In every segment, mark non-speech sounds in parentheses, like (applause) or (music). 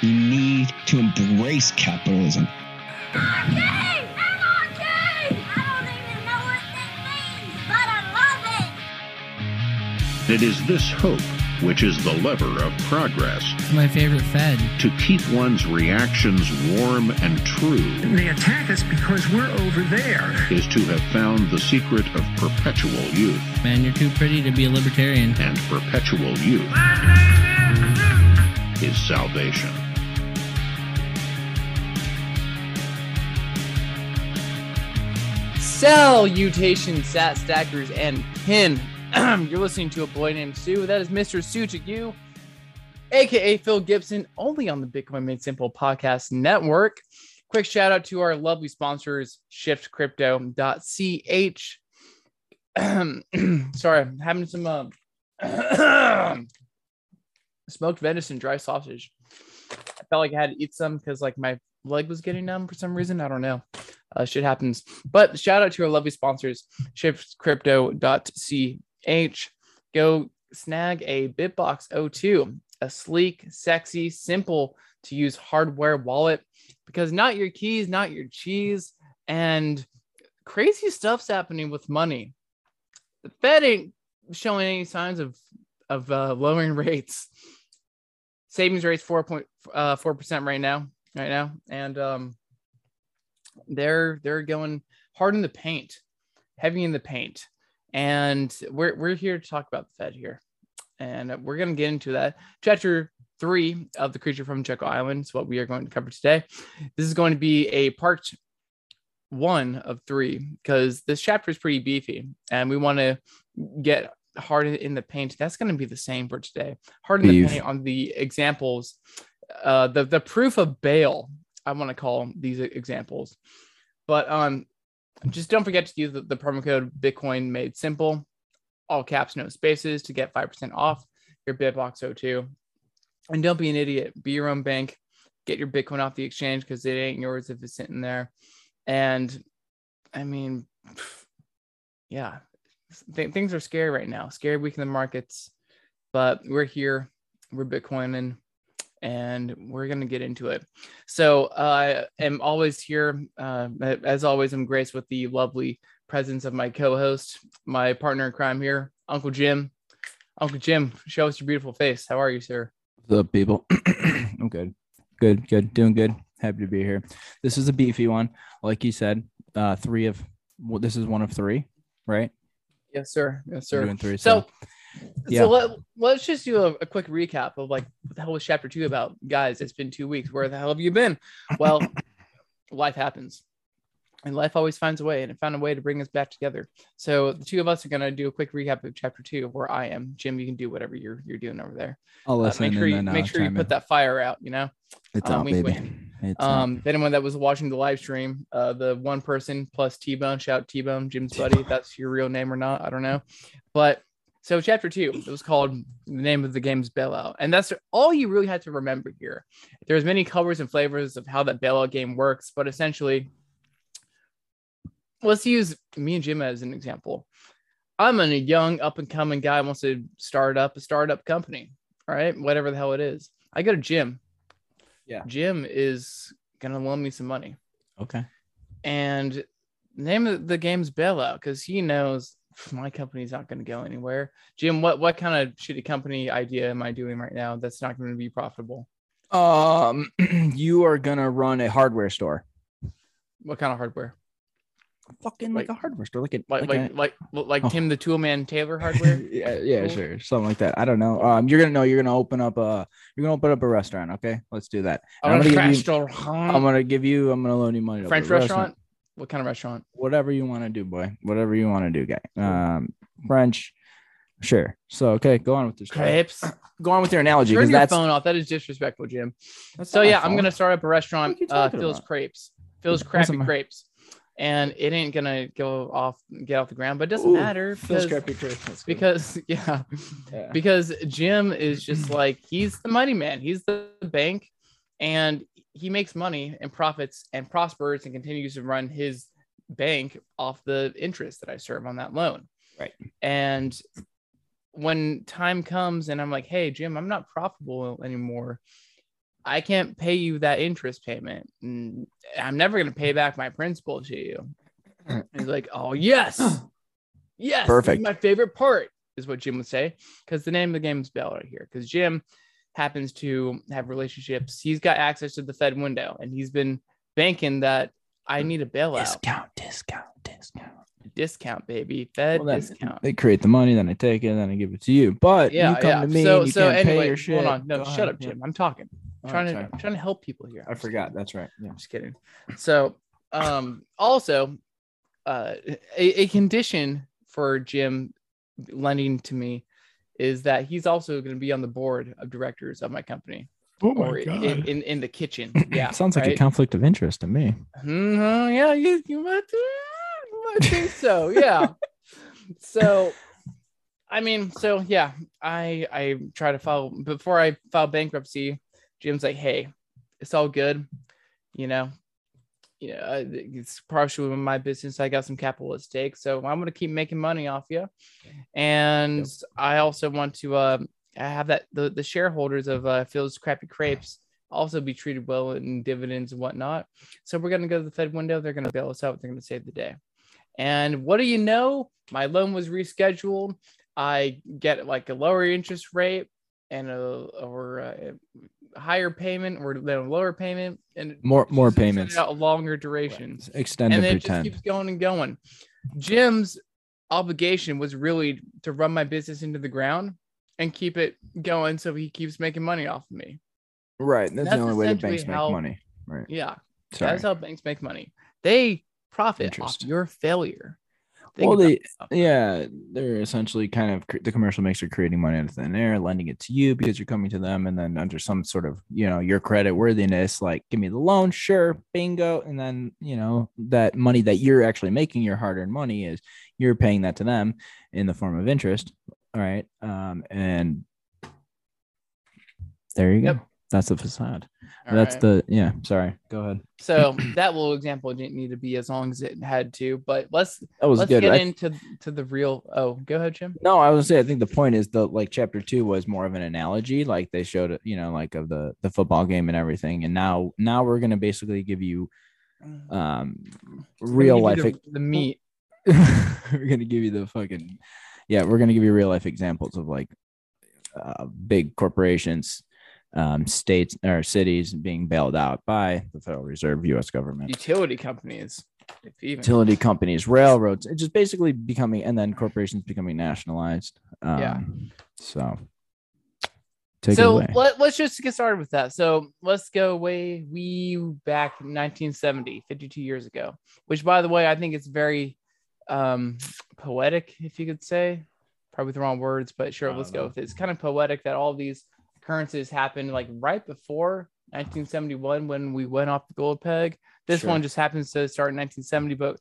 You need to embrace capitalism. Anarchy! Anarchy! I don't even know what that means, but I love it! It is this hope which is the lever of progress my favorite Fed. to keep one's reactions warm and true They attack us because we're over there. is to have found the secret of perpetual youth. Man, you're too pretty to be a libertarian. And perpetual youth is salvation. Salutations, Sat Stackers, and Pin. (clears throat) You're listening to a boy named Pseu. That is Mr. Sue you, aka Phil Gibson, only on the Bitcoin Made Simple Podcast Network. Quick shout out to our lovely sponsors, shiftcrypto.ch. (clears throat) Sorry, I'm having some um, (clears throat) smoked venison, dry sausage. I felt like I had to eat some because like my leg was getting numb for some reason. I don't know. Uh, shit happens. But shout out to our lovely sponsors, shiftcrypto.ch. Go snag a BitBox02, a sleek, sexy, simple to use hardware wallet because not your keys, not your cheese, and crazy stuff's happening with money. The Fed ain't showing any signs of of uh, lowering (laughs) rates. Savings rates four point uh, four percent right now, right now, and um, they're they're going hard in the paint, heavy in the paint, and we're we're here to talk about the Fed here, and we're gonna get into that. Chapter three of the creature from Jekyll Island is what we are going to cover today. This is going to be a part one of three because this chapter is pretty beefy, and we want to get hard in the paint. That's going to be the same for today. Hard in the paint on the examples, uh, the the proof of bail. I want to call these examples, but um, just don't forget to use the, the promo code Bitcoin Made Simple, all caps, no spaces, to get five percent off your BitBox02. And don't be an idiot. Be your own bank. Get your Bitcoin off the exchange because it ain't yours if it's sitting there. And I mean, yeah, th- things are scary right now. Scary week in the markets, but we're here. We're Bitcoin Bitcoining, and we're gonna get into it. So I am always here. Uh, as always, I'm graced with the lovely presence of my co-host, my partner in crime here, Uncle Jim. Uncle Jim, show us your beautiful face. How are you, sir? What's up, people? (clears throat) I'm good. Good, good. Doing good. Happy to be here. This is a beefy one. Like you said, uh, three of well, this is one of three, right? Yes, sir. Yes, sir. three. So, yeah. so let, let's just do a, a quick recap of like what the hell was chapter two about, guys. It's been two weeks. Where the hell have you been? Well, (laughs) life happens, and life always finds a way, and it found a way to bring us back together. So the two of us are gonna do a quick recap of chapter two, where I am. Jim, you can do whatever you're you're doing over there. I'll Uh, make sure you uh, make sure you put in. that fire out. You know. It's um, out, baby. It's. Um, anyone that was watching the live stream, uh, the one person plus T Bone, shout T Bone, Jim's buddy. That's your real name or not, I don't know. But so chapter two, it was called the name of the game's bailout, and that's all you really had to remember here. There's many colors and flavors of how that bailout game works, but essentially, let's use me and Jim as an example. I'm a young up and coming guy who wants to start up a startup company, right? whatever the hell it is. I go to Jim. Yeah. Jim is gonna loan me some money okay. and name of the game's bailout because he knows my company's not going to go anywhere. Jim, what what kind of shitty company idea am I doing right now that's not going to be profitable? Um, (clears throat) you are gonna run a hardware store. What kind of hardware? Fucking like, Like- a hardware store, like a, Like like, like like like, Oh. Tim the Tool Man Taylor (laughs) hardware? yeah, yeah, Cool. sure, something like that. I don't know. Um, you're gonna know. You're gonna open up a. You're gonna open up a restaurant. Okay, let's do that. I And I'm gonna give you. restaurant. I'm gonna give you. I'm gonna loan you money. to French a restaurant. What kind of restaurant? Whatever you want to do, boy. Whatever you want to do, guy. Um, French. Sure. So okay, go on with this. Crepes. (clears throat) Go on with your analogy Turn your that's. phone off. That is disrespectful, Jim. that's So yeah, I'm gonna start up a restaurant. What are you Uh, Phil's about? Crepes. Phil's crappy my- crepes, and it ain't gonna go off, get off the ground. But it doesn't Ooh, matter Phil's because crappy crepes. Because (laughs) yeah, Yeah. because Jim is just like he's the money man. He's the bank, and he makes money and profits and prospers and continues to run his bank off the interest that I serve on that loan. Right. And when time comes and I'm like, hey Jim, I'm not profitable anymore. I can't pay you that interest payment. And I'm never gonna pay back my principal to you. (clears throat) He's like, oh yes, yes, Perfect. My favorite part is what Jim would say because the name of the game is bailout here. Because Jim happens to have relationships. He's got access to the Fed window, and he's been banking that I need a bailout Discount, discount, discount. discount, baby. Fed Well, discount. They create the money, then I take it, then I give it to you. But yeah, you come yeah. to me, so and you so can't pay anyway, your shit. hold on. No, Go shut ahead. up, Jim. I'm talking. I'm trying right, to. I'm trying to help people here. I forgot. That's right. Yeah. Just kidding. So, um, also, uh, a, a condition for Jim lending to me is that he's also going to be on the board of directors of my company Oh or in, in in the kitchen. (clears throat) Yeah, Sounds like a conflict of interest to me. Mhm, yeah, you you might, you might think so. Yeah. (laughs) so, I mean, so yeah, I I try to file before I file bankruptcy. Jim's like, hey, it's all good, you know. You know, uh, it's partially my business. I got some capital at stake, so I'm gonna keep making money off you. And I also want to uh, have that the, the shareholders of uh, Phil's Crappy Crepes also be treated well in dividends and whatnot. So we're going to go to the Fed window. They're going to bail us out. They're going to save the day. And what do you know? My loan was rescheduled. I get like a lower interest rate and a or a higher payment or then lower payment and More more payments. out longer durations Extend and and then it just keeps going and going. Jim's obligation was really to run my business into the ground and keep it going so he keeps making money off of me. Right. That's, That's the only way the essentially banks make how- money. Right. Yeah. Sorry. That's how banks make money. They profit off your failure. Think well, they yeah, they're essentially kind of the commercial banks are creating money out of thin air, lending it to you because you're coming to them, and then under some sort of you know your credit worthiness, like give me the loan, sure, bingo, and then you know that money that you're actually making, your hard-earned money, is you're paying that to them in the form of interest, all right, um, and there you go. Yep. That's the facade. All That's right. the yeah. Sorry, go ahead. so (clears throat) that little example didn't need to be as long as it had to, but let's That was let's good. get I- into to the real. Oh, go ahead, Jim. No, I was say I think the point is the like chapter two was more of an analogy, like they showed you know, like of the the football game and everything. And now now we're gonna basically give you um real life the, the meat. (laughs) we're gonna give you the fucking yeah, we're gonna give you real life examples of like uh, big corporations, um, states or cities being bailed out by the Federal Reserve, U.S. government Utility companies, if even. utility companies, railroads, it's just basically becoming, and then corporations becoming nationalized. Um, Yeah. So take so let, let's just get started with that. So let's go way we back in 1970, 52 years ago, which by the way, I think it's very um, poetic, if you could say. Probably the wrong words, but sure, let's don't go with it. It's kind of poetic that all these occurrences happened like right before 1971 when we went off the gold peg. This Sure. one just happens to start in 1970, but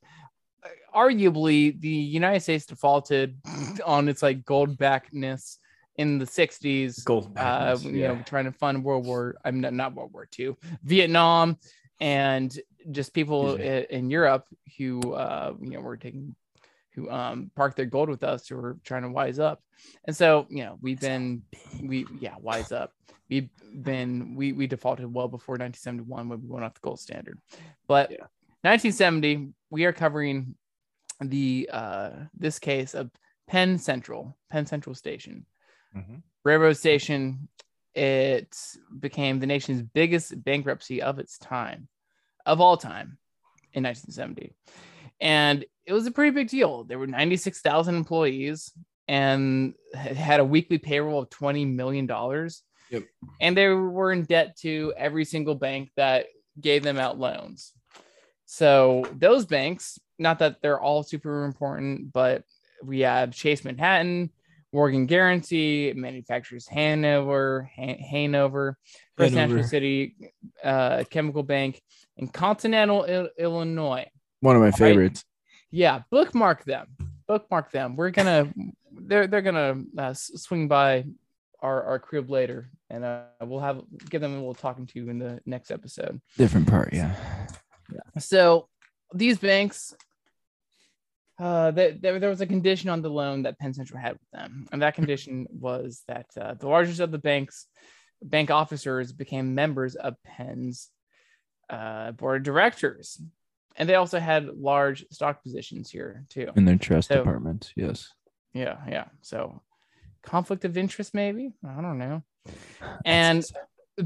uh, arguably the United States defaulted (clears throat) on its like gold backness in the 60s Gold uh, you know, trying to fund World War. I'm not, not World War II, Vietnam, and just people in Europe who, uh, you know, were taking, who um, parked their gold with us, who were trying to wise up. And so, you know, we've been, we, yeah, wise up. We've been, we, we defaulted well before 1971 when we went off the gold standard. But Yeah. 1970, we are covering the, uh, this case of Penn Central, Penn Central Station railroad station it became the nation's biggest bankruptcy of its time of all time in 1970 and it was a pretty big deal there were 96000 employees and had- a weekly payroll of 20 million dollars Yep. and they were in debt to every single bank that gave them out loans so those banks not that they're all super important but we have chase manhattan Morgan Guaranty, Manufacturers Hanover, Han- Hanover, First National City, uh, Chemical Bank, and Continental Il- Illinois. One of my favorites. Yeah, bookmark them. Bookmark them. We're gonna, they're they're gonna uh, swing by our our crib later, and uh, we'll have give them a little talking to you in the next episode. Different part, yeah. Yeah. So these banks, uh, that there, there was a condition on the loan that Penn Central had with them, and that condition was that uh, the largest of the banks bank officers became members of Penn's uh, board of directors, and they also had large stock positions here too. In their trust So- department. Yes. Yeah, yeah. So conflict of interest, maybe I don't know. (sighs) And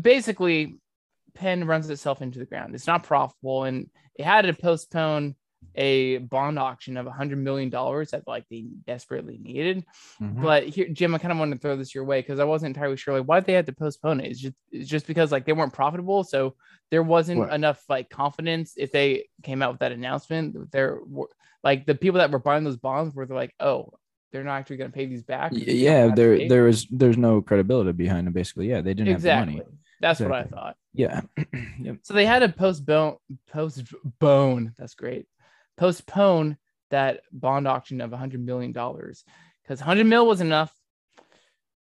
basically, Penn runs itself into the ground. It's not profitable, and it had to postpone a bond auction of $100 million that like they desperately needed. Mhm. But here, Jim, I kind of wanted to throw this your way because I wasn't entirely sure like why they had to postpone it. It's just it's just because like they weren't profitable, so there wasn't What? enough like confidence if they came out with that announcement. There were like the people that were buying those bonds were like, oh, they're not actually going to pay these back. Y- because we don't yeah, there pay." there was there's no credibility behind them Basically, yeah, they didn't exactly. have the money. That's what I thought. Yeah. (clears throat) yep. So they had to postpone postpone. That's great. Postpone that bond auction of 100 million dollars because 100 mil was enough.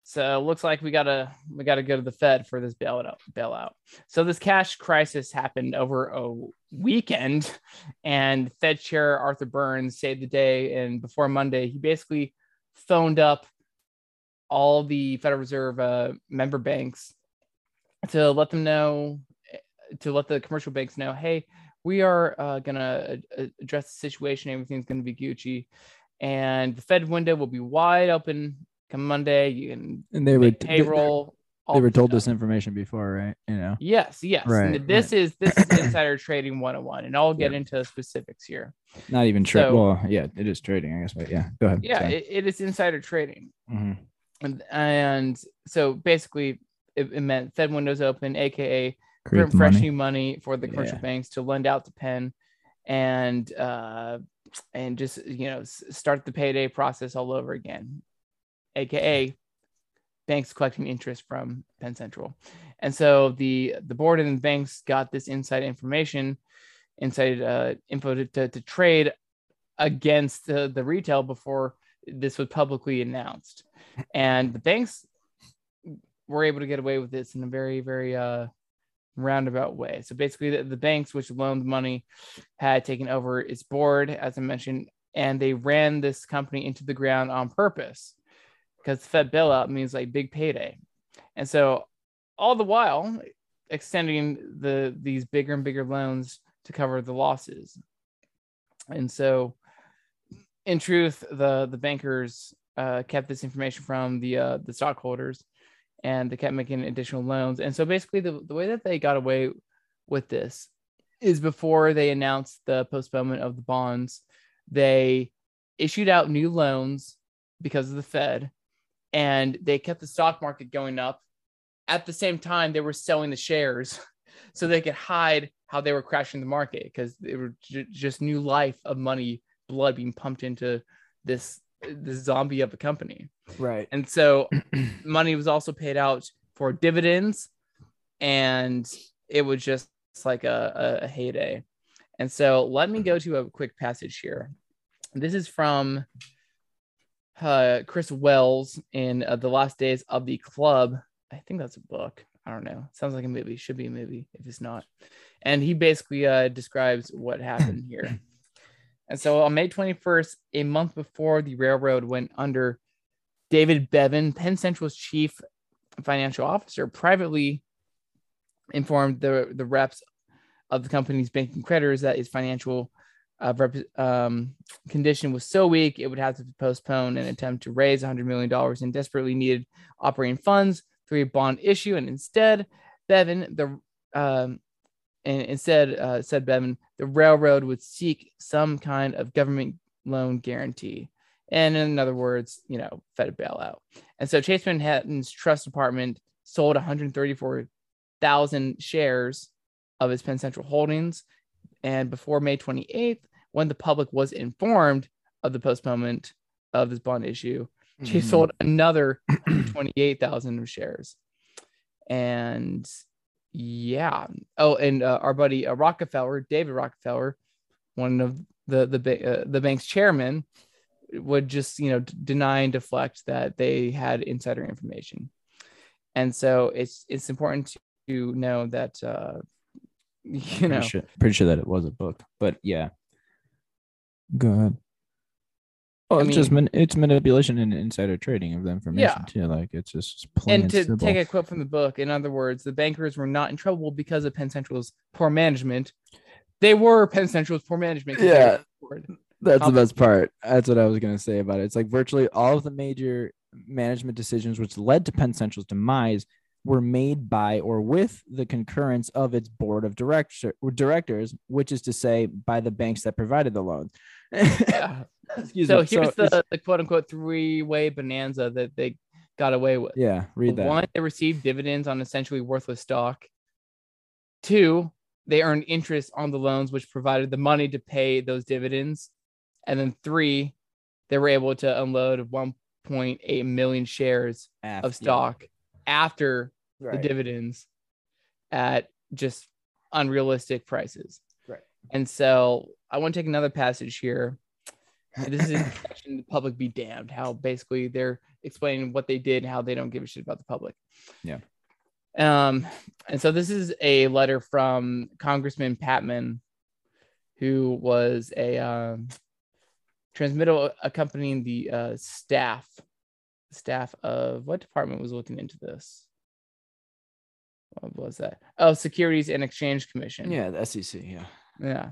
So it looks like we gotta we gotta go to the Fed for this bailout bailout. So this cash crisis happened over a weekend, and Fed Chair Arthur Burns saved the day. And before Monday, he basically phoned up all the Federal Reserve uh, member banks to let them know to let the commercial banks know, hey, we are uh, gonna uh, address the situation. Everything's gonna be Gucci, and the Fed window will be wide open come Monday. You can And they they- payroll. all They were told stuff. this information before, right? You know. Yes, yes. Right, and this is this is (coughs) insider trading 101, and I'll get into the specifics here. Not even trade. So- well, yeah, it is trading, I guess. But yeah, go ahead. Yeah, it, it is insider trading. Mhm. And, and so basically, it, it meant Fed windows open, aka Create fresh money. new money for the commercial Yeah. banks to lend out to Penn, and uh, and just you know start the payday process all over again, aka banks collecting interest from Penn Central, and so the the board and the banks got this inside information, inside uh, info to, to, to trade against the, the retail before this was publicly announced, and the banks were able to get away with this in a very very uh roundabout way. So basically, the, the banks which loaned money had taken over its board, as I mentioned, and they ran this company into the ground on purpose because Fed bailout means like big payday, and so all the while extending the these bigger and bigger loans to cover the losses. And so, in truth, the the bankers uh, kept this information from the uh, the stockholders and they kept making additional loans. And so basically, the, the way that they got away with this is before they announced the postponement of the bonds, they issued out new loans because of the Fed, and they kept the stock market going up. At the same time, they were selling the shares (laughs) so they could hide how they were crashing the market because they were ju- just new life of money, blood being pumped into this this zombie of a company. Right. And so (clears throat) money was also paid out for dividends and it was just like a, a, a heyday. And so let me go to a quick passage here. This is from uh, Chris Welles in uh, The Last Days of the Club. I think that's a book. I don't know. Sounds like a movie. Should be a movie if it's not. And he basically uh, describes what happened here. (clears throat) And so on May 21st, a month before the railroad went under, David Bevan, Penn Central's chief financial officer, privately informed the, the reps of the company's banking creditors that its financial uh, rep- um, condition was so weak it would have to postpone an attempt to raise $100 million in desperately needed operating funds through a bond issue. And instead, Bevan, the um, and instead uh, said Bevan, the railroad would seek some kind of government loan guarantee. And in other words, you know, Fed bailout. And so Chase Manhattan's trust department sold 134,000 shares of its Penn Central holdings. And before May 28th, when the public was informed of the postponement of this bond issue, Chase Mhm. sold another 28,000 shares. And yeah. Oh, and uh, our buddy uh, Rockefeller, David Rockefeller, one of the the ba- uh, the bank's chairman, would just you know d- deny and deflect that they had insider information. And so it's it's important to know that uh, (laughs) you know Pretty sure, pretty sure that it was a book, but yeah. Go ahead. Oh, I it's just man- it's manipulation and insider trading of the information too. Like it's just plain and to simple. take a quote from the book, in other words, the bankers were not in trouble because of Penn Central's poor management. They were Penn Central's poor management. Yeah. That's the best part. That's what I was gonna say about it. It's like virtually all of the major management decisions which led to Penn Central's demise were made by or with the concurrence of its board of director directors, which is to say, by the banks that provided the loans. Yeah. (laughs) Excuse so me. here's it's- the, the quote unquote three way bonanza that they got away with. yeah, read that. One, they received dividends on essentially worthless stock. Two, they earned interest on the loans, which provided the money to pay those dividends. And then three, they were able to unload 1.8 million shares Af- of stock after right. the dividends at just unrealistic prices. Right. And so I want to take another passage here. This is (laughs) in section the public be damned, how basically they're explaining what they did and how they don't give a shit about the public. Yeah. Um, and so this is a letter from Congressman Patman, who was a um, transmittal accompanying the uh, staff, staff of what department was looking into this? What was that? Oh, Securities and Exchange Commission. Yeah, the SEC. Yeah. Yeah.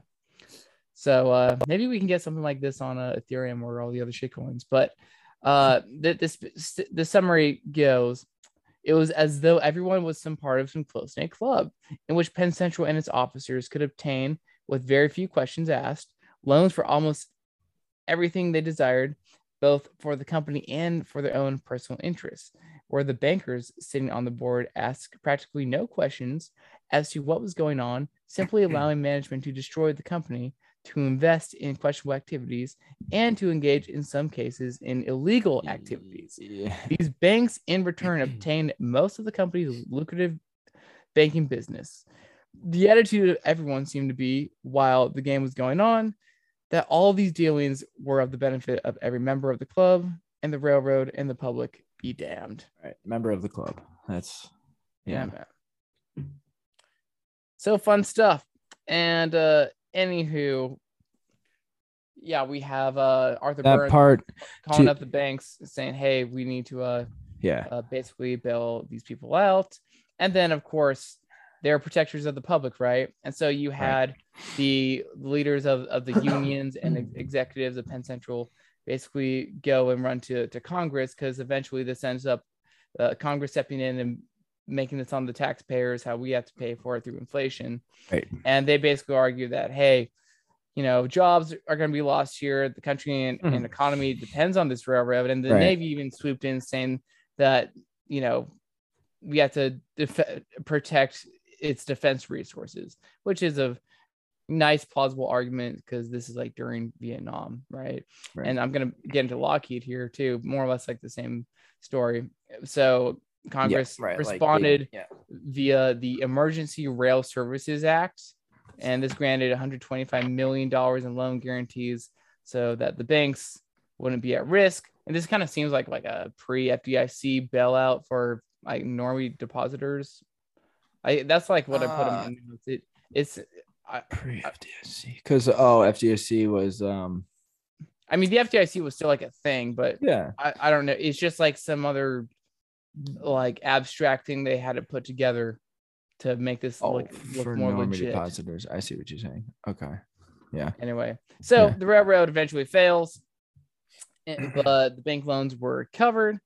So uh, maybe we can get something like this on uh, Ethereum or all the other shitcoins. But uh, th- this the summary goes: it was as though everyone was some part of some close knit club in which Penn Central and its officers could obtain, with very few questions asked, loans for almost everything they desired, both for the company and for their own personal interests. Where the bankers sitting on the board asked practically no questions as to what was going on, simply (clears throat) allowing management to destroy the company, to invest in questionable activities, and to engage in some cases in illegal activities. Yeah. These banks, in return, (clears throat) obtained most of the company's lucrative banking business. The attitude of everyone seemed to be, while the game was going on, that all these dealings were of the benefit of every member of the club and the railroad and the public be damned. Right. Member of the club. That's Yeah, yeah. man. So fun stuff. And uh anywho, yeah, we have uh Arthur That Burns part. calling to- up the banks saying, Hey, we need to uh Yeah. uh, basically bail these people out. And then, of course, they're protectors of the public, right? And so you had the leaders of, of the (laughs) unions and ex- executives of Penn Central basically go and run to, to Congress because eventually this ends up uh, Congress stepping in and making this on the taxpayers, how we have to pay for it through inflation. Right. And they basically argue that, hey, you know, jobs are going to be lost here. The country and, Mhm. and economy depends on this railroad. And the Right. Navy even swooped in saying that, you know, we have to def- protect its defense resources, which is a nice, plausible argument because this is like during Vietnam, right? Right. And I'm going to get into Lockheed here too, more or less like the same story. So Congress right, like they- responded yeah. via the Emergency Rail Services Act, and this granted 125 million dollars in loan guarantees so that the banks wouldn't be at risk. And this kind of seems like like a pre-FDIC bailout for like normally depositors. I that's like what I put Uh, in my notes. It it's I, Pre FDIC. Because oh, FDIC was um I mean the FDIC was still like a thing, but yeah. I, I don't know. It's just like some other like abstract thing they had to put together to make this Oh, look, look for more normal legit. depositors. I see what you're saying. Okay. Yeah. Anyway, so Yeah. the railroad eventually fails, but the bank loans were covered.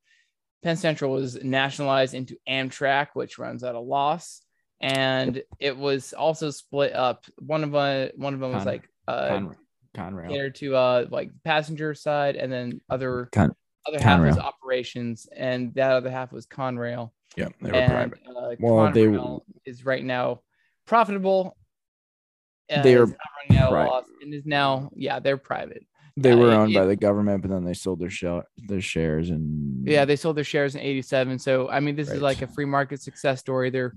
Penn Central was nationalized into Amtrak, which runs at a loss, and it was also split up. One of uh, one of them was Con- like uh, Con- Conrail. catered to uh like passenger side, and then other Con- other half was operations, and that other half was Conrail. Yeah, they were and private. uh, Well, they- Conrail is right now profitable. uh, they are were not running out of loss and is now yeah they're private. They yeah, were it- owned by the government, but then they sold their shell their shares and Yeah, they sold their shares in 87. So I mean this is like a free market success story. They're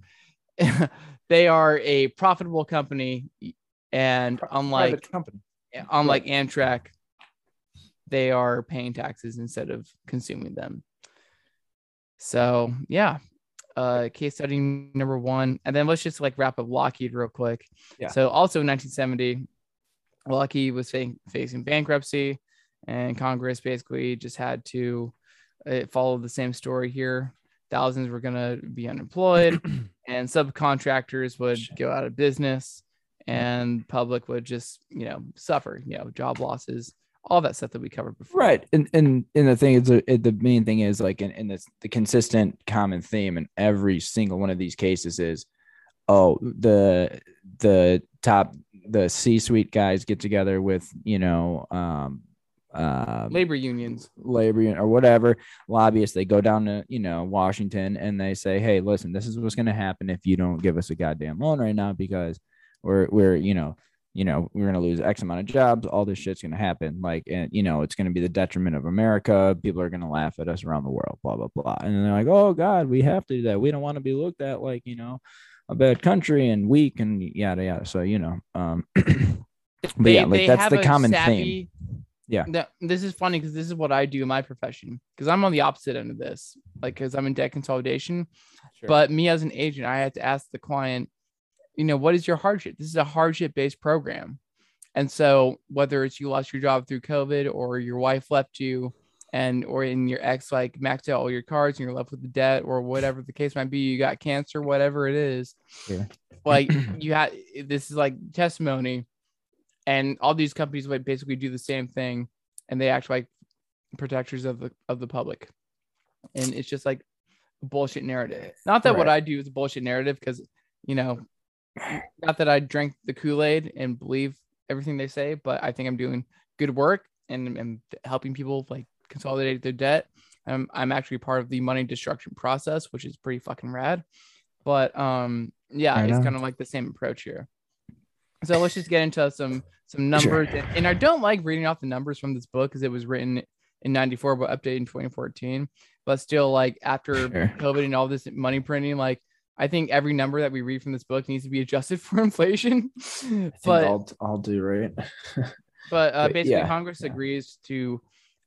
(laughs) they are a profitable company and unlike private company. unlike Amtrak, they are paying taxes instead of consuming them. So yeah, uh, case study number one, and then let's just like wrap up Lockheed real quick. Yeah. So also in 1970, Lockheed was fa- facing bankruptcy, and Congress basically just had to it followed the same story here. Thousands were going to be unemployed, (clears throat) and subcontractors would go out of business, and public would just you know suffer, you know, job losses, all that stuff that we covered before. Right. And and and the thing is uh, it, the main thing is like in, in this the consistent common theme in every single one of these cases is oh the the top the C-suite guys get together with, you know, um uh Labor unions. labor union or whatever lobbyists they go down to you know washington and they say hey listen this is what's going to happen if you don't give us a goddamn loan right now because we're we're you know you know we're going to lose x amount of jobs all this shit's going to happen. Like and you know it's going to be the detriment of america. People are going to laugh at us around the world blah blah blah. And they're like oh god we have to do that. We don't want to be looked at like you know a bad country and weak and yada yada. So you know um (clears throat) but yeah like that's have the a common theme. Yeah. That- this is funny because this is what I do in my profession because I'm on the opposite end of this, like because I'm in debt consolidation. But me as an agent, I had to ask the client, you know, what is your hardship? This is a hardship based program. And so whether it's you lost your job through COVID or your wife left you and or in your ex like maxed out all your cards and you're left with the debt or whatever the case might be, you got cancer, whatever it is. Yeah. Like (clears throat) you had this is like testimony. And all these companies would basically do the same thing and they act like protectors of the of the public. And it's just like bullshit narrative. Not that what I do is a bullshit narrative because you know, not that I drank the Kool-Aid and believe everything they say, but I think I'm doing good work and, and helping people like consolidate their debt. I'm I'm actually part of the money destruction process, which is pretty fucking rad. But um yeah, it's kind of like the same approach here. So let's just get into some some numbers. And, and I don't like reading off the numbers from this book because it was written in 94 but updated in 2014. But still, like after Sure. COVID and all this money printing, like I think every number that we read from this book needs to be adjusted (laughs) for inflation. but I'll, I'll do right (laughs) but uh, but basically, yeah, Congress yeah. agrees to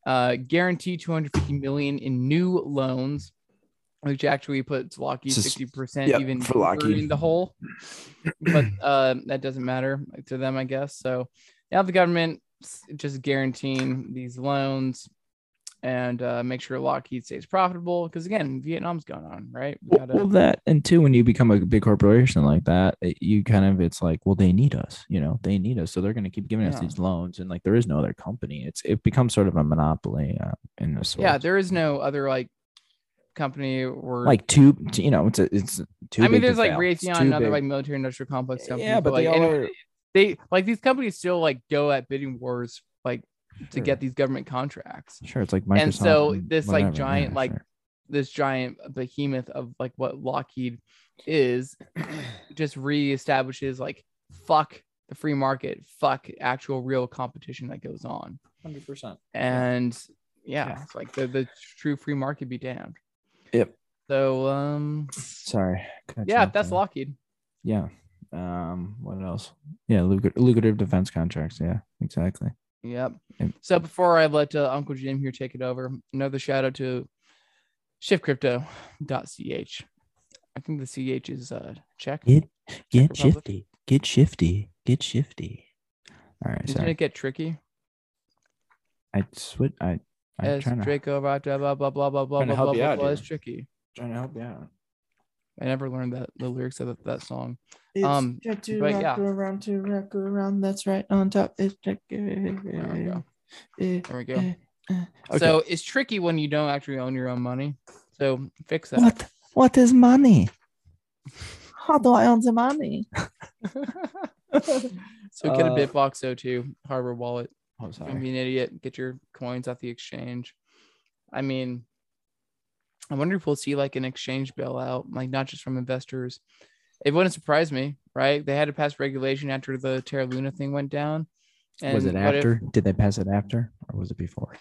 uh, guarantee 250 million in new loans, which actually puts Lockheed 60 percent yep, even for Lockheed. in the hole. But (clears throat) uh, that doesn't matter to them, I guess. So now the government just guaranteeing these loans and uh, make sure Lockheed stays profitable because again, Vietnam's going on, right? We gotta- well, that and two when you become a big corporation like that it- you kind of it's like well they need us you know they need us so they're going to keep giving us these loans and like there is no other company it's it becomes sort of a monopoly uh, in this yeah, there is no other like company or like two, you know it's a, it's too I mean, there's like fail. Raytheon and other big. like military industrial complex companies. yeah but they like, are they like these companies still like go at bidding wars to Sure. get these government contracts. sure it's like Microsoft And so this, like, giant, yeah, like, sure. This giant behemoth of like what Lockheed is (clears throat) just reestablishes like fuck the free market, fuck actual real competition that goes on. 100% And yeah, Yeah. it's like the, the true free market be damned. Yep. So um sorry yeah, that's there. Lockheed. yeah um what else yeah lucrative, lucrative defense contracts yeah exactly Yep. Yep. So before I let uh, Uncle Jim here take it over, another shout out to shiftcrypto.ch. I think the CH is uh check. Get get Republic. shifty. Get shifty. Get shifty. All right, Didn't sorry. it get tricky? I switch. I I'm As trying to Draco blah blah blah blah blah blah blah Trying to blah help you blah out blah here. is tricky. trying to help you out. I never learned that the lyrics of that, that song. Um, to to but rock yeah. around to rock around. That's right on top. It's There we go. There There we go. So it's tricky when you don't actually own your own money. So fix that. what what is money? (laughs) How do I own the money? (laughs) so get a Uh, BitBox02 hardware wallet. Oh, Don't sorry. be an idiot. Get your coins off the exchange. I mean, I wonder if we'll see like an exchange bailout, like not just from investors. It wouldn't surprise me, right? They had to pass regulation after the Terra Luna thing went down. was it what if- after? Did they pass it after, or was it before?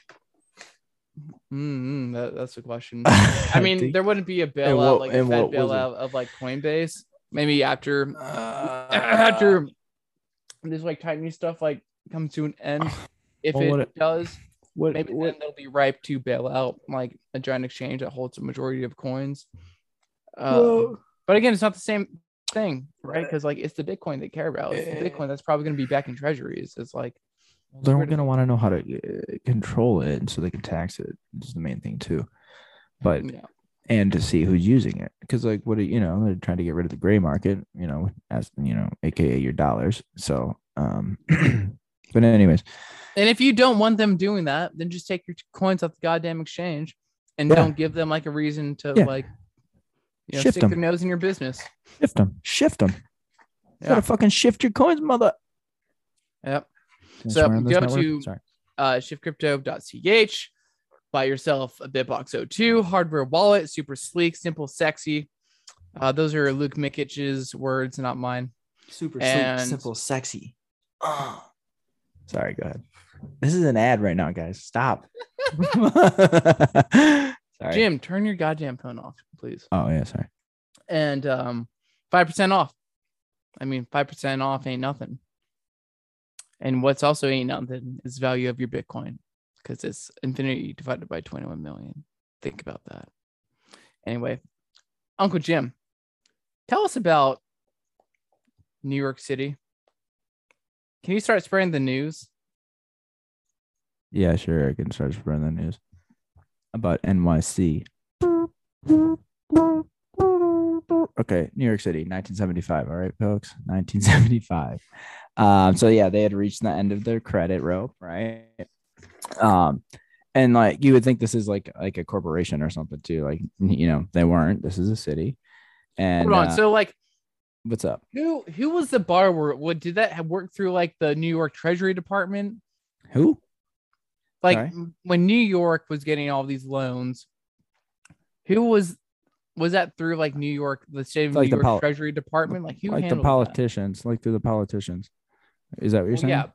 Mm, that, that's the question. (laughs) I mean, there wouldn't be a bailout what- like a Fed what was it? bailout of like Coinbase. Maybe after Uh, after this like tightening stuff like comes to an end. If Well, it it- does, what, maybe what, then they'll be ripe to bail out like a giant exchange that holds a majority of coins. Uh, Well- but again, it's not the same thing, right? Because like it's the Bitcoin they care about. It's the Eh. Bitcoin that's probably going to be back in treasuries. It's like They're gonna want to know how to uh, control it, so they can tax it, it. Is the main thing too. But Yeah. and to see who's using it, because like what do you know? They're trying to get rid of the gray market, you know, as you know, aka your dollars. So, um, (clears throat) but anyways, And if you don't want them doing that, then just take your coins off the goddamn exchange and Yeah. don't give them like a reason to Yeah. like you know, Shift stick them. their nose in your business. shift them, shift them. You gotta fucking shift your coins, mother. Yep. Can I So, swear go network? to- Sorry. uh, shiftcrypto.ch. Buy yourself a Bitbox 02 hardware wallet, super sleek, simple, sexy. Uh, those are Luke Mikic's words, not mine. Super And- simple, sexy. Oh. Sorry, go ahead. This is an ad right now, guys. Stop. (laughs) (laughs) sorry. Jim, turn your goddamn phone off, please. Oh yeah, sorry. And um, 5% off. I mean, 5% off ain't nothing. And what's also ain't nothing is value of your Bitcoin because it's infinity divided by 21 million. Think about that. Anyway, Uncle Jim, tell us about New York City. Can you start spreading the news? Yeah, sure. I can start spreading the news about NYC. Okay, New York City, 1975. All right, folks, 1975. Um, so yeah, they had reached the end of their credit rope, right? Um, and like you would think this is like like a corporation or something too. Like you know, they weren't. This is a city. And Hold on. uh, so, like, what's up? who who was the borrower? What did that have worked through? Like the New York Treasury Department? Who? like when New York was getting all these loans, who was was that through like New York, the state of Like New the York poli- Treasury Department? Like who like the handled that? politicians, like through the politicians. Is that what you're Well, saying? yeah.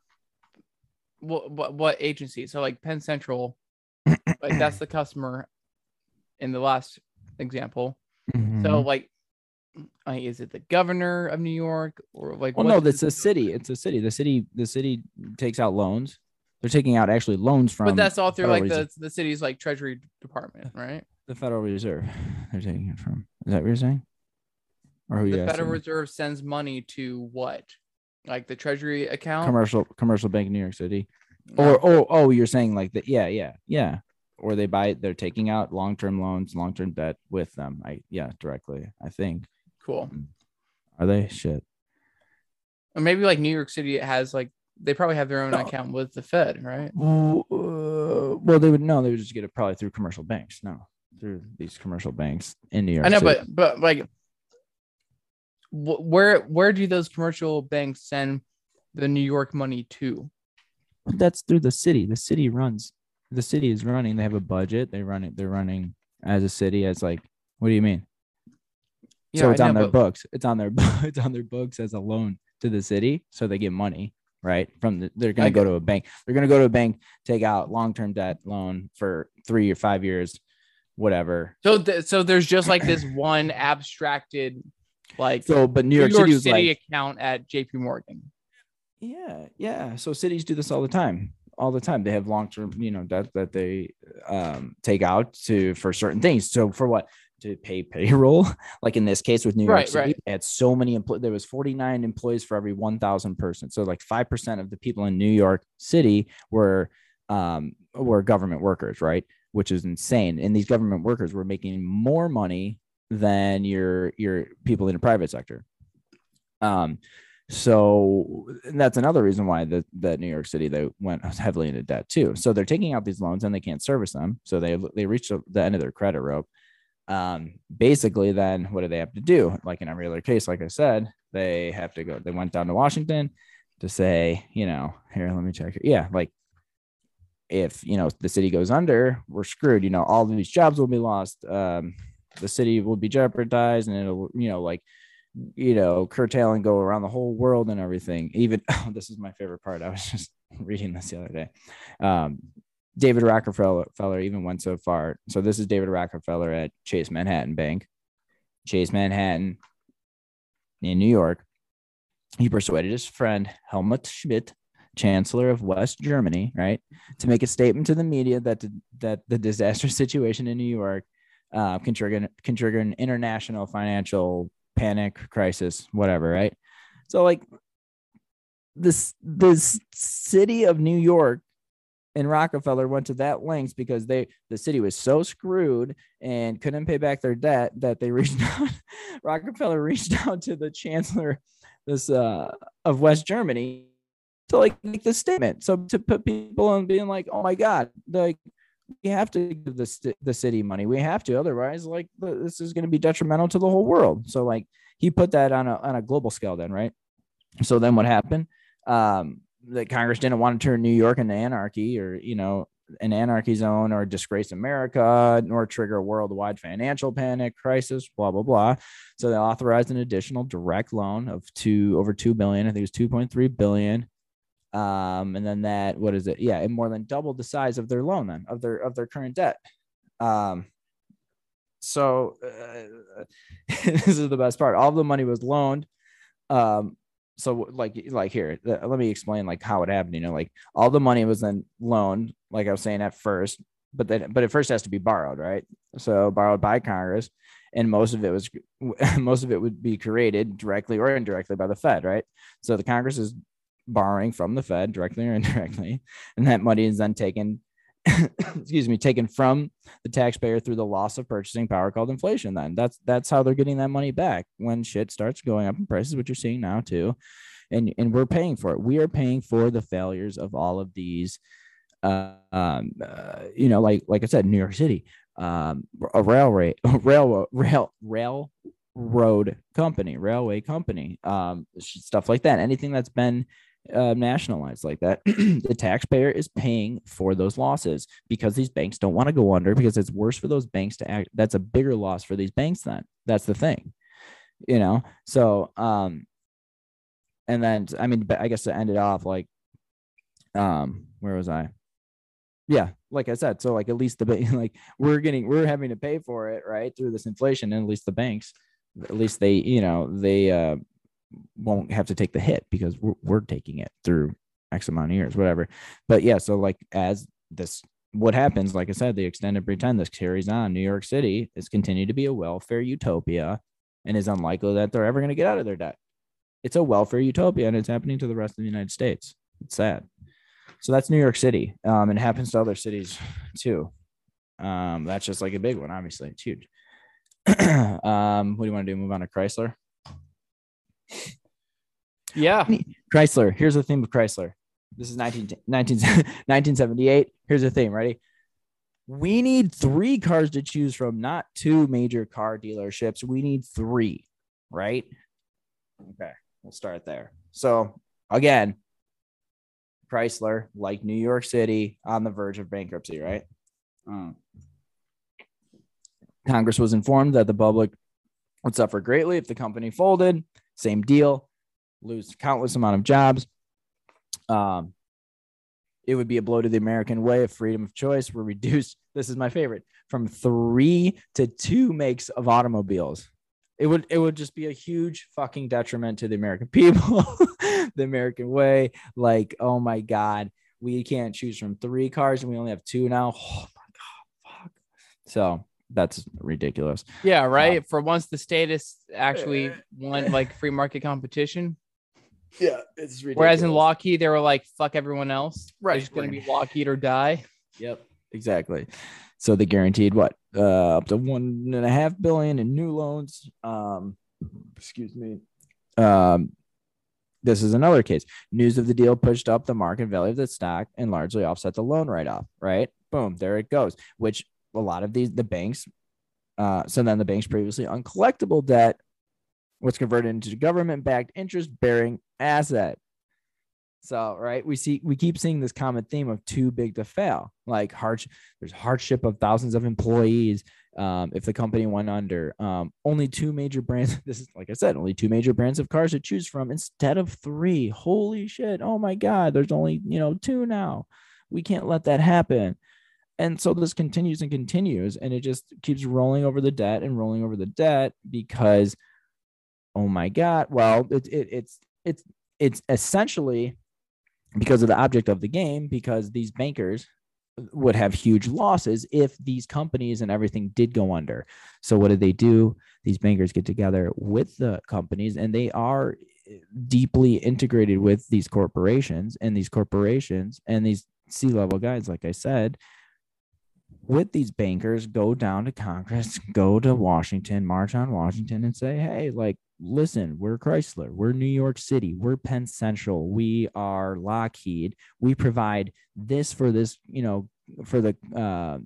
What, what what agency? So like Penn Central, (coughs) like that's the customer in the last example. So Mhm. Is it the governor of New York or like? Well, no, that's a city. It's a city. The city, the city takes out loans. They're taking out actually loans from. But that's all through like the Reserve. the city's like Treasury Department, right? the Federal Reserve. They're taking it from. Is that what you're saying? Or who The? Federal Reserve sends money to what? Like the Treasury account? commercial commercial bank New York City. No. Or oh oh, you're saying like that? Yeah, yeah, yeah. Or they buy. They're taking out long term loans, long term debt with them. I yeah, directly. I think. Cool. Are they shit? Or maybe like New York City has like they probably have their own No. account with the Fed, right? Well, uh, well, they would no. They would just get it probably through commercial banks. No, through these commercial banks in New York. I know, City. but but like, where where do those commercial banks send the New York money to? that's through the city. The city runs. The city is running. They have a budget. They run it. They're running as a city. As like, what do you mean? So I it's on know, their but- books. It's on their (laughs) it's on their books as a loan to the city. So they get money, right? From the they're gonna go to a bank. They're gonna go to a bank, take out long term debt loan for three or five years, whatever. So th- so there's just like this (clears throat) one abstracted like So, but New New York, York, City City like, account at J.P. Morgan. yeah, yeah. So cities do this all the time. All the time, they have long term, you know, debt that they um, take out to for certain things. So for what? To pay payroll, (laughs) like in this case with New York Right, City, right. had so many employees. There was 49 employees for every 1,000 person. So like five percent of the people in New York City were um, were government workers, right? Which is insane. And these government workers were making more money than your your people in the private sector. Um, so and that's another reason why the that New York City they went heavily into debt too. So they're taking out these loans and they can't service them. So they they reached the end of their credit rope. Um, basically, then what do they have to do? Like in every other case, like I said, they have to go. They went down to Washington to say, you know, here, let me check. It. Yeah, like if you know the city goes under, we're screwed. You know, all these jobs will be lost. Um, the city will be jeopardized, and it'll, you know, like you know, curtail and go around the whole world and everything. Even oh, (laughs) this is my favorite part. I was just (laughs) reading this the other day. Um, David Rockefeller even went so far. So this is David Rockefeller at Chase Manhattan Bank, Chase Manhattan in New York. He persuaded his friend Helmut Schmidt, Chancellor of West Germany, right, to make a statement to the media that that the disastrous (laughs) situation in New York uh, can trigger can trigger an international financial panic crisis, whatever, right? So like this this city of New York and Rockefeller went to that lengths because they the city was so screwed and couldn't pay back their debt that they (laughs) reached out Rockefeller reached out to the chancellor this uh of West Germany to like make the statement. So to put people on being like, oh my god, like we have to give the, st- the city money. We have to, otherwise, like this is going to be detrimental to the whole world. So like he put that on a on a global scale, then right. So then what happened? Um, that Congress didn't want to turn New York into anarchy or you know an anarchy zone or disgrace America nor trigger a worldwide financial panic crisis, blah blah blah. So they authorized an additional direct loan of two over two billion. I think it was two point three billion um and then that what is it yeah it more than doubled the size of their loan then of their of their current debt um so uh, (laughs) this is the best part all the money was loaned um so like like here let me explain like how it happened you know like all the money was then loaned like i was saying at first but then but it first has to be borrowed right? So borrowed by congress and most of it was (laughs) most of it would be created directly or indirectly by the fed right? So the congress is borrowing from the Fed directly or (laughs) indirectly, and that money is then taken, (coughs) excuse me, taken from the taxpayer through the loss of purchasing power called inflation. Then that's that's how they're getting that money back when shit starts going up in prices, which you're seeing now too, and and we're paying for it. We are paying for the failures of all of these. Uh, um, uh, you know, like like I said, New York City, um, a railway, (laughs) a railroad, rail, rail road company, railway company, um, stuff like that. Anything that's been uh, nationalized like that, (clears throat) the taxpayer is paying for those losses because these banks don't want to go under because it's worse for those banks to act. That's a bigger loss for these banks. Then that's the thing, you know. So, um, and then I mean, I guess to end it off, like, um, where was I? Yeah, like I said, so like at least the (laughs) like we're getting we're having to pay for it right through this inflation, and at least the banks, at least they you know they uh won't have to take the hit because we're, we're taking it through X amount of years, whatever. But yeah, so like as this what happens, like I said, the extended pretend this carries on. New York City is continued to be a welfare utopia and is unlikely that they're ever going to get out of their debt. It's a welfare utopia and it's happening to the rest of the United States. It's sad. So that's New York City. Um, and it happens to other cities too. Um, that's just like a big one, obviously. It's huge. (clears throat) um, what do you want to do? Move on to Chrysler? Yeah. Chrysler. Here's the theme of Chrysler. This is 19, 19, (laughs) 1978. Here's the theme. Ready? We need three cars to choose from, not two major car dealerships. We need three, right? Okay, we'll start there. So, again, Chrysler, like New York City, on the verge of bankruptcy, right? Um, Congress was informed that the public would suffer greatly if the company folded. Same deal, lose countless amount of jobs. Um, it would be a blow to the American way of freedom of choice. We're (laughs) reduced. This is my favorite from three to two makes of automobiles. It would it would just be a huge fucking detriment to the American (laughs) people, (laughs) the American way. Like, oh my god, we can't choose from three cars and we only have two now. (sighs) Oh my god, fuck. So that's ridiculous. Yeah, right. For once the status actually won like free market competition. Yeah, it's ridiculous. Whereas in Lockheed, they were like, fuck everyone else. Right, It's just going right. to be Lockheed or die. Yep, exactly. So they guaranteed what uh, up to one and a half billion in new loans. Um, excuse me. Um, this is another case. News of the deal pushed up the market value of the stock and largely offset the loan write off. Right, boom, there it goes. Which a lot of these the banks. Uh, so then the bank's previously uncollectible debt was converted into government backed interest bearing asset. So, right, we see we keep seeing this common theme of too big to fail. Like hardship, there's hardship of thousands of employees. Um, if the company went under, um, only two major brands. (laughs) This is like I said, only two major brands of cars to choose from instead of three. Holy shit! Oh my god, there's only you know two now. We can't let that happen. And so this continues and continues, and it just keeps rolling over the debt and rolling over the debt because, oh my god, well, it, it, it's it's it's essentially because of the object of the game because these bankers would have huge losses if these companies and everything did go under. So what did they do? These bankers get together with the companies and they are deeply integrated with these corporations and these corporations and these C level guys, like I said, with these bankers, go down to Congress, (laughs) go to Washington, march on Washington, and say, hey, like, listen, we're Chrysler, we're New York City, we're Penn Central, we are Lockheed, we provide this for this, you know, for the uh,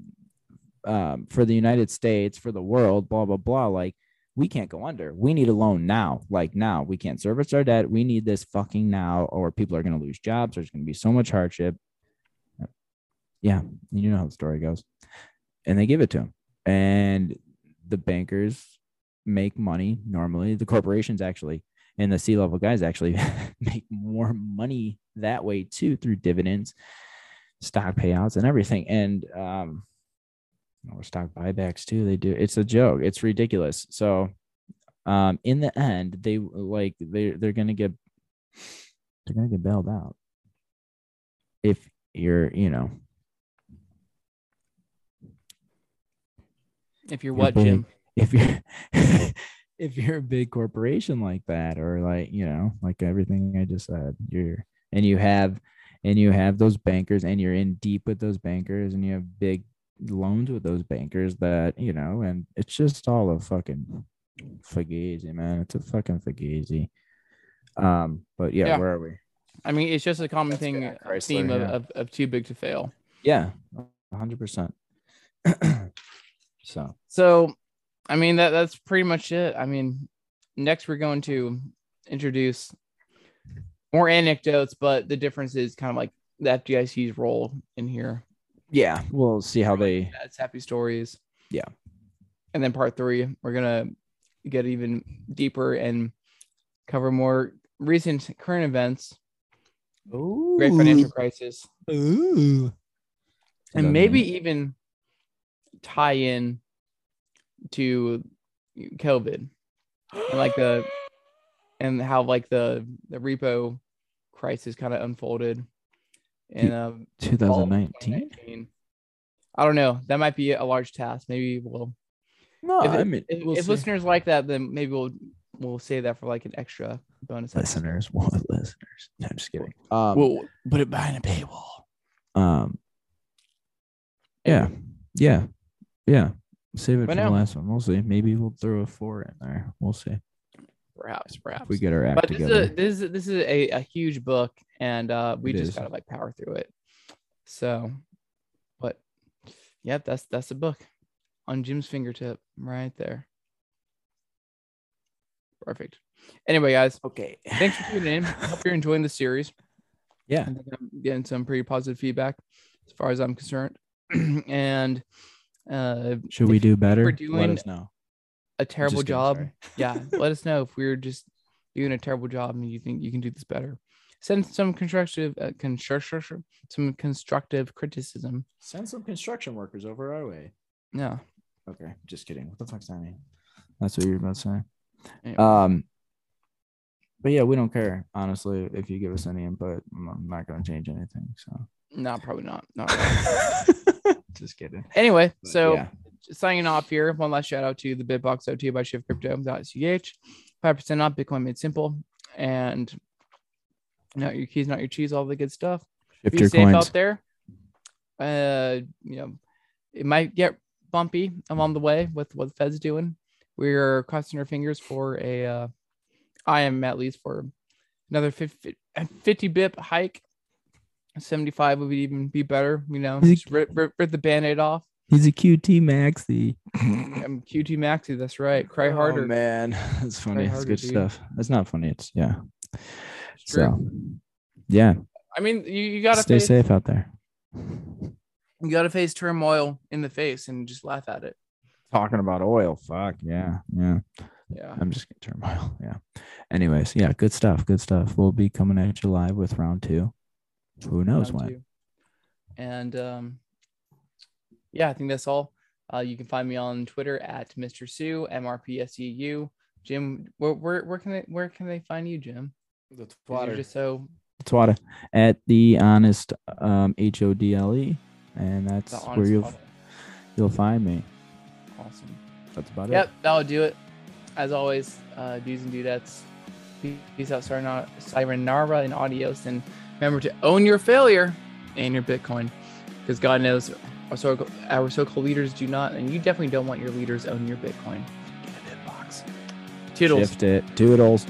um, for the United States, for the world, blah blah blah. Like, we can't go under. We need a loan now, like now. We can't service our debt. We need this fucking now, or people are going to lose jobs. There's going to be so much hardship. Yeah, you know how the story goes. And they give it to him. And the bankers make money normally. The corporations actually, and the C level guys actually (laughs) make more money that way too through dividends, stock payouts, and everything. And, um, or stock buybacks too. They do. It's a joke. It's ridiculous. So, um, in the end, they like they they're gonna get they're gonna get bailed out if you're you know If you're you're what, big- Jim? (laughs) if you're (laughs) if you're a big corporation like that or like you know like everything i just said you're and you have and you have those bankers and you're in deep with those bankers and you have big loans with those bankers that you know and it's just all a fucking fugazi man it's a fucking fugazi um but yeah, Yeah. where are we I mean, it's just a common That's thing, good, uh, Chrysler, theme of, of, of too big to fail. yeah 100% (clears throat) so So, I mean that that's pretty much it. I mean, next we're going to introduce more anecdotes, but the difference is kind of like the FDIC's role in here. yeah we'll see how they That's happy stories. Yeah. And then part three, we're gonna get even deeper and cover more recent current events, Oh great financial crisis, Ooh. and maybe even tie in to COVID and like the and how like the the repo crisis kind of unfolded in um, 2019 2019. I don't know. That might be a large task. Maybe we'll no if, i mean if, we'll if listeners like that, then maybe we'll we'll save that for like an extra bonus. listeners (laughs) what listeners no, i'm just kidding um We'll put it behind a paywall. um yeah yeah yeah save it But for the last one we'll see maybe we'll throw a four in there we'll see Perhaps, perhaps. if we get our act but this is, together a, this is this is a, a huge book, and uh, we It just is. gotta like power through it. So, but yeah, that's that's a book on Jim's fingertip right there. Perfect. Anyway, guys, okay thanks for tuning in. I hope you're enjoying the series. yeah I think I'm getting some pretty positive feedback as far as I'm concerned. (clears throat) and uh, should we do better we're let us know a terrible kidding, job, sorry. (laughs) yeah, (laughs) let us know if we're just doing a terrible job and you think you can do this better. Send some constructive, uh, some constructive criticism. send some construction workers over our way Yeah. okay just kidding what the fuck's that mean that's what you're about to say Anyway, um but yeah we don't care honestly if you give us any input i'm I'm not going to change anything so no, probably not. Not (laughs) really. Just kidding anyway, But so yeah. signing off here. One last shout out to the BitBox02 by shiftcrypto.ch. Five percent off. Bitcoin made simple, and not your keys, not your cheese, all the good stuff. shift Be your safe coins out there. Uh, you know, it might get bumpy along the way with what the Fed's doing. We're crossing our fingers for a. Uh, I am at least for another 50, 50 bip hike. 75 would even be better, you know. Is Just rip, rip, rip the band-aid off. He's a QT maxi. (laughs) I'm QT Maxi, that's right. Cry Oh, harder. man. (laughs) That's funny. It's harder, good dude. stuff. That's not funny. It's yeah. It's. So yeah. I mean, you, you gotta Stay face, safe out there. you gotta face turmoil in the face and just laugh at it. Talking about oil. Fuck. Yeah. Yeah. Yeah. I'm just getting turmoil. (laughs) Yeah. Anyways, yeah, good stuff. Good stuff. We'll be coming at you live with round two. Who knows round when? two. And um, yeah, I think that's all. Uh, you can find me on Twitter at Mr. Pseu, MRPSEU. Jim, where, where where can they where can they find you, Jim? 'Cause You're just so It's water at the honest um H O D L E, and that's where you'll model. you'll find me. awesome. That's about it. Yep, that'll do it. As always, uh, dudes and dudettes, peace Peace out, Sayonara- Sayonara and adios. And remember to own your failure and your Bitcoin, because God knows our so our so-called leaders do not, and you definitely don't want your leaders owning your Bitcoin. Get a Bitbox. Toodles. Shift it. Toodles.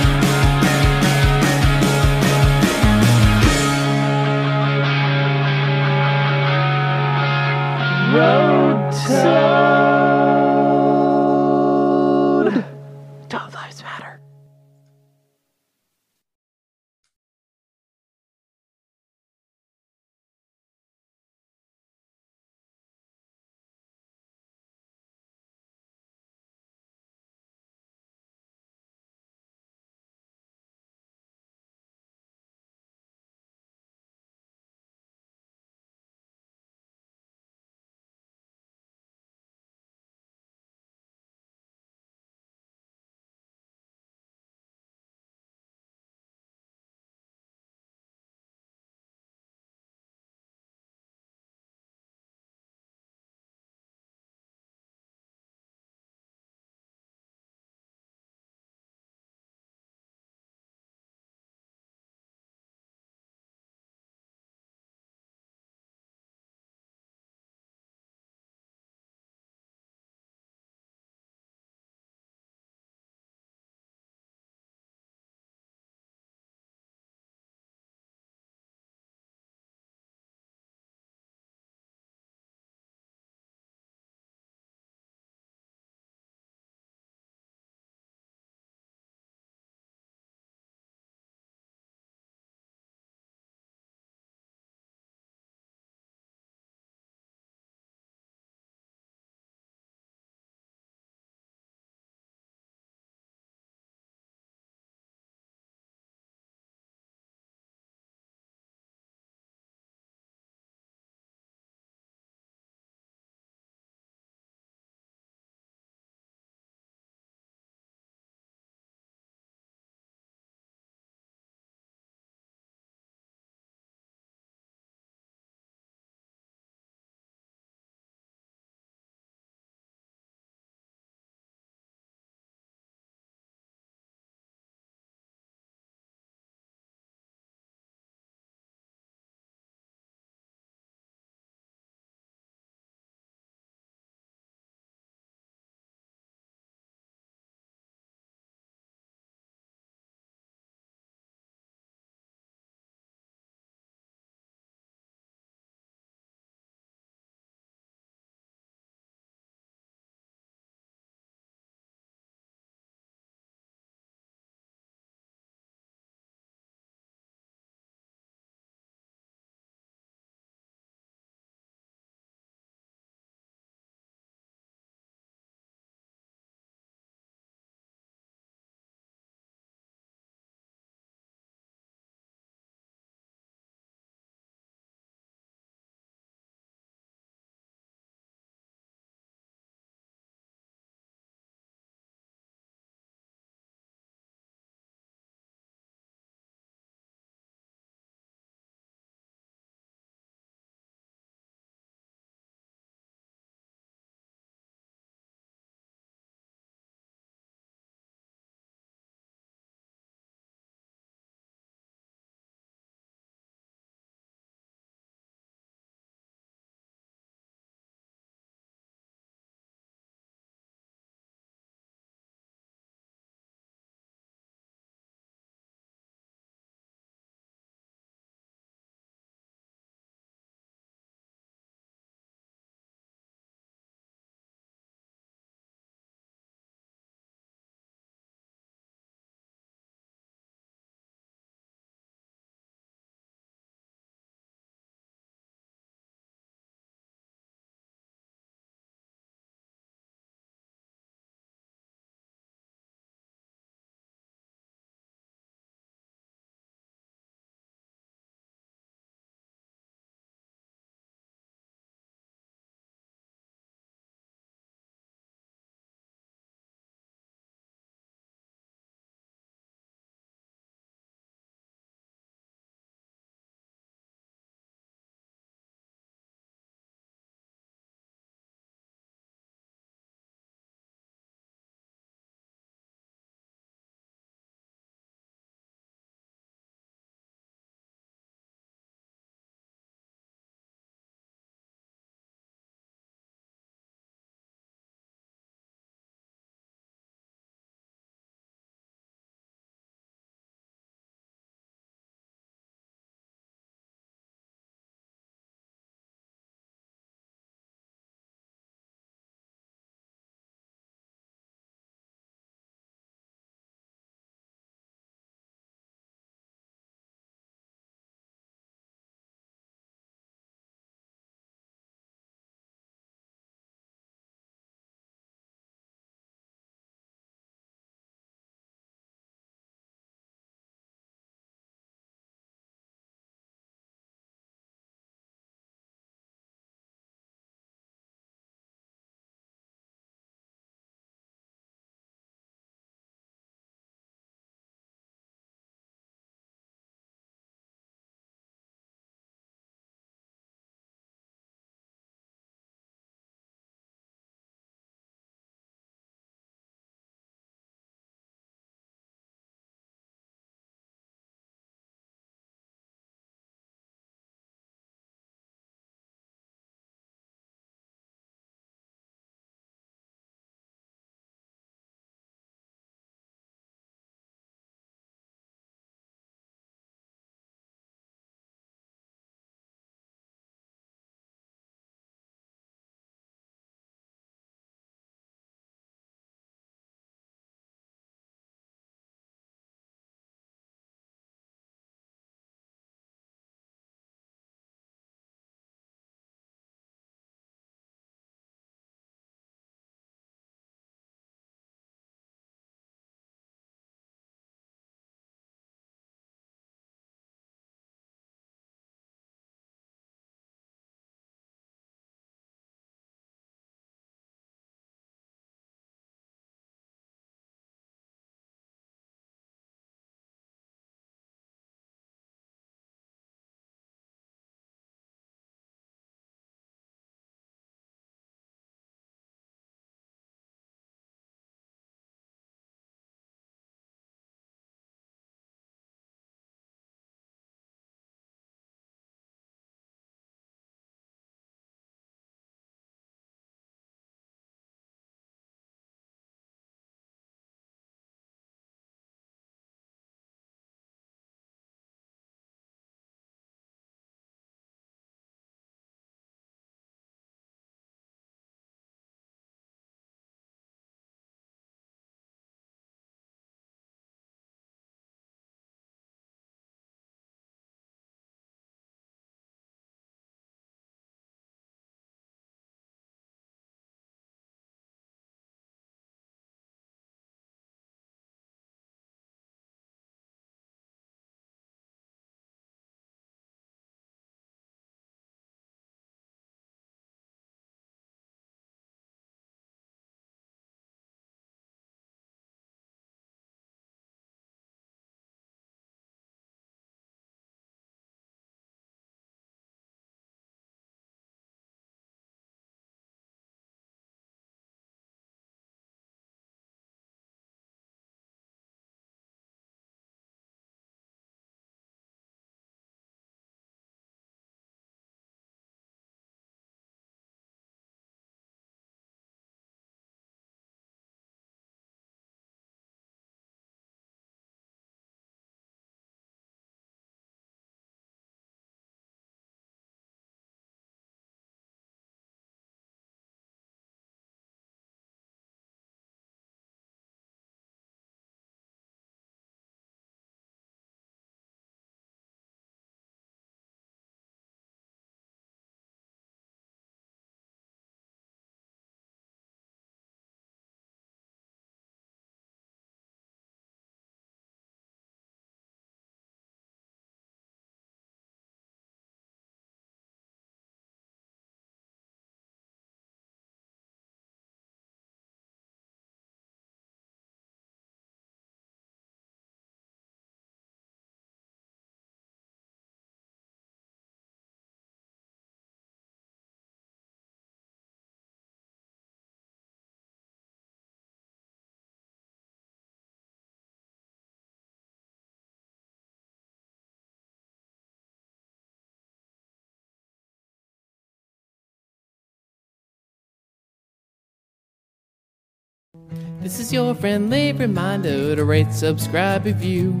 This is your friendly reminder to rate, subscribe, review.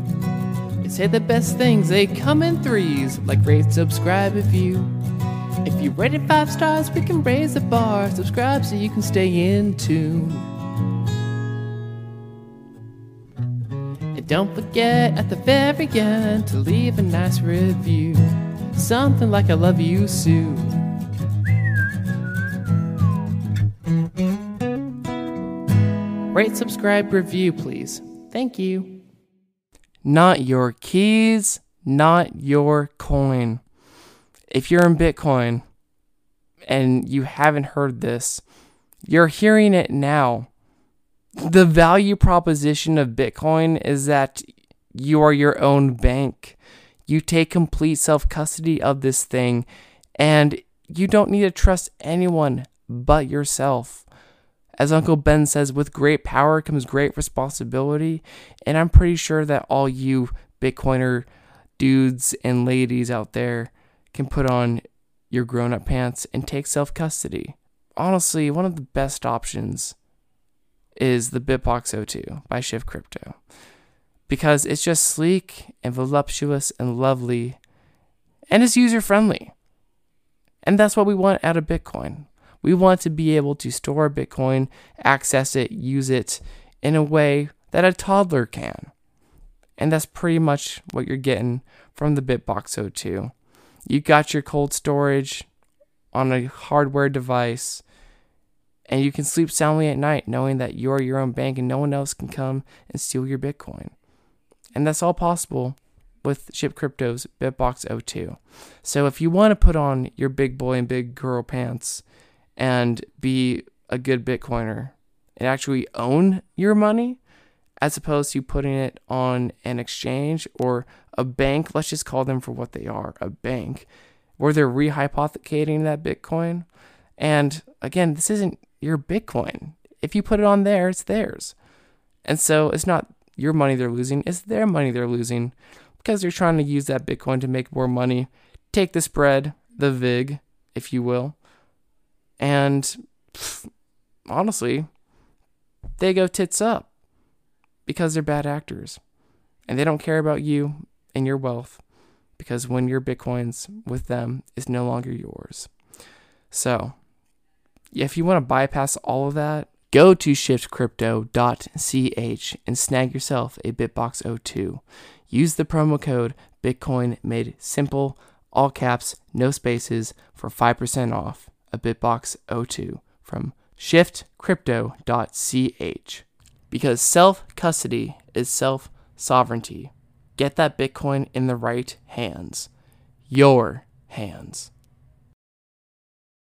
They say the best things, they come in threes, like rate, subscribe, review. If you rate it five stars, we can raise the bar. Subscribe so you can stay in tune. And don't forget at the very end to leave a nice review. Something like I love you, Pseu. Rate, subscribe, review, please. Thank you. Not your keys, not your coin. If you're in Bitcoin and you haven't heard this, you're hearing it now. The value proposition of Bitcoin is that you are your own bank. You take complete self custody of this thing, and you don't need to trust anyone but yourself. As Uncle Ben says, with great power comes great responsibility. And I'm pretty sure that all you Bitcoiner dudes and ladies out there can put on your grown up pants and take self custody. Honestly, one of the best options is the BitBox02 by Shift Crypto because it's just sleek and voluptuous and lovely and it's user friendly. And that's what we want out of Bitcoin. We want to be able to store Bitcoin, access it, use it in a way that a toddler can. And that's pretty much what you're getting from the BitBox02. You got your cold storage on a hardware device, and you can sleep soundly at night knowing that you're your own bank and no one else can come and steal your Bitcoin. And that's all possible with Shift Crypto's BitBox02. So if you want to put on your big boy and big girl pants and be a good Bitcoiner and actually own your money, as opposed to putting it on an exchange or a bank, let's just call them for what they are a bank, where they're rehypothecating that Bitcoin. And again, this isn't your Bitcoin. If you put it on there, it's theirs. And so it's not your money they're losing, it's their money they're losing because they're trying to use that Bitcoin to make more money, take the spread, the VIG, if you will. And pff, honestly, they go tits up because they're bad actors. And they don't care about you and your wealth because when your Bitcoin's with them, is no longer yours. So, if you want to bypass all of that, go to shiftcrypto.ch and snag yourself a BitBox02. Use the promo code Bitcoin made simple, all caps, no spaces for 5% off a Bitbox O2 from shiftcrypto.ch. Because self custody is self sovereignty. Get that Bitcoin in the right hands. Your hands.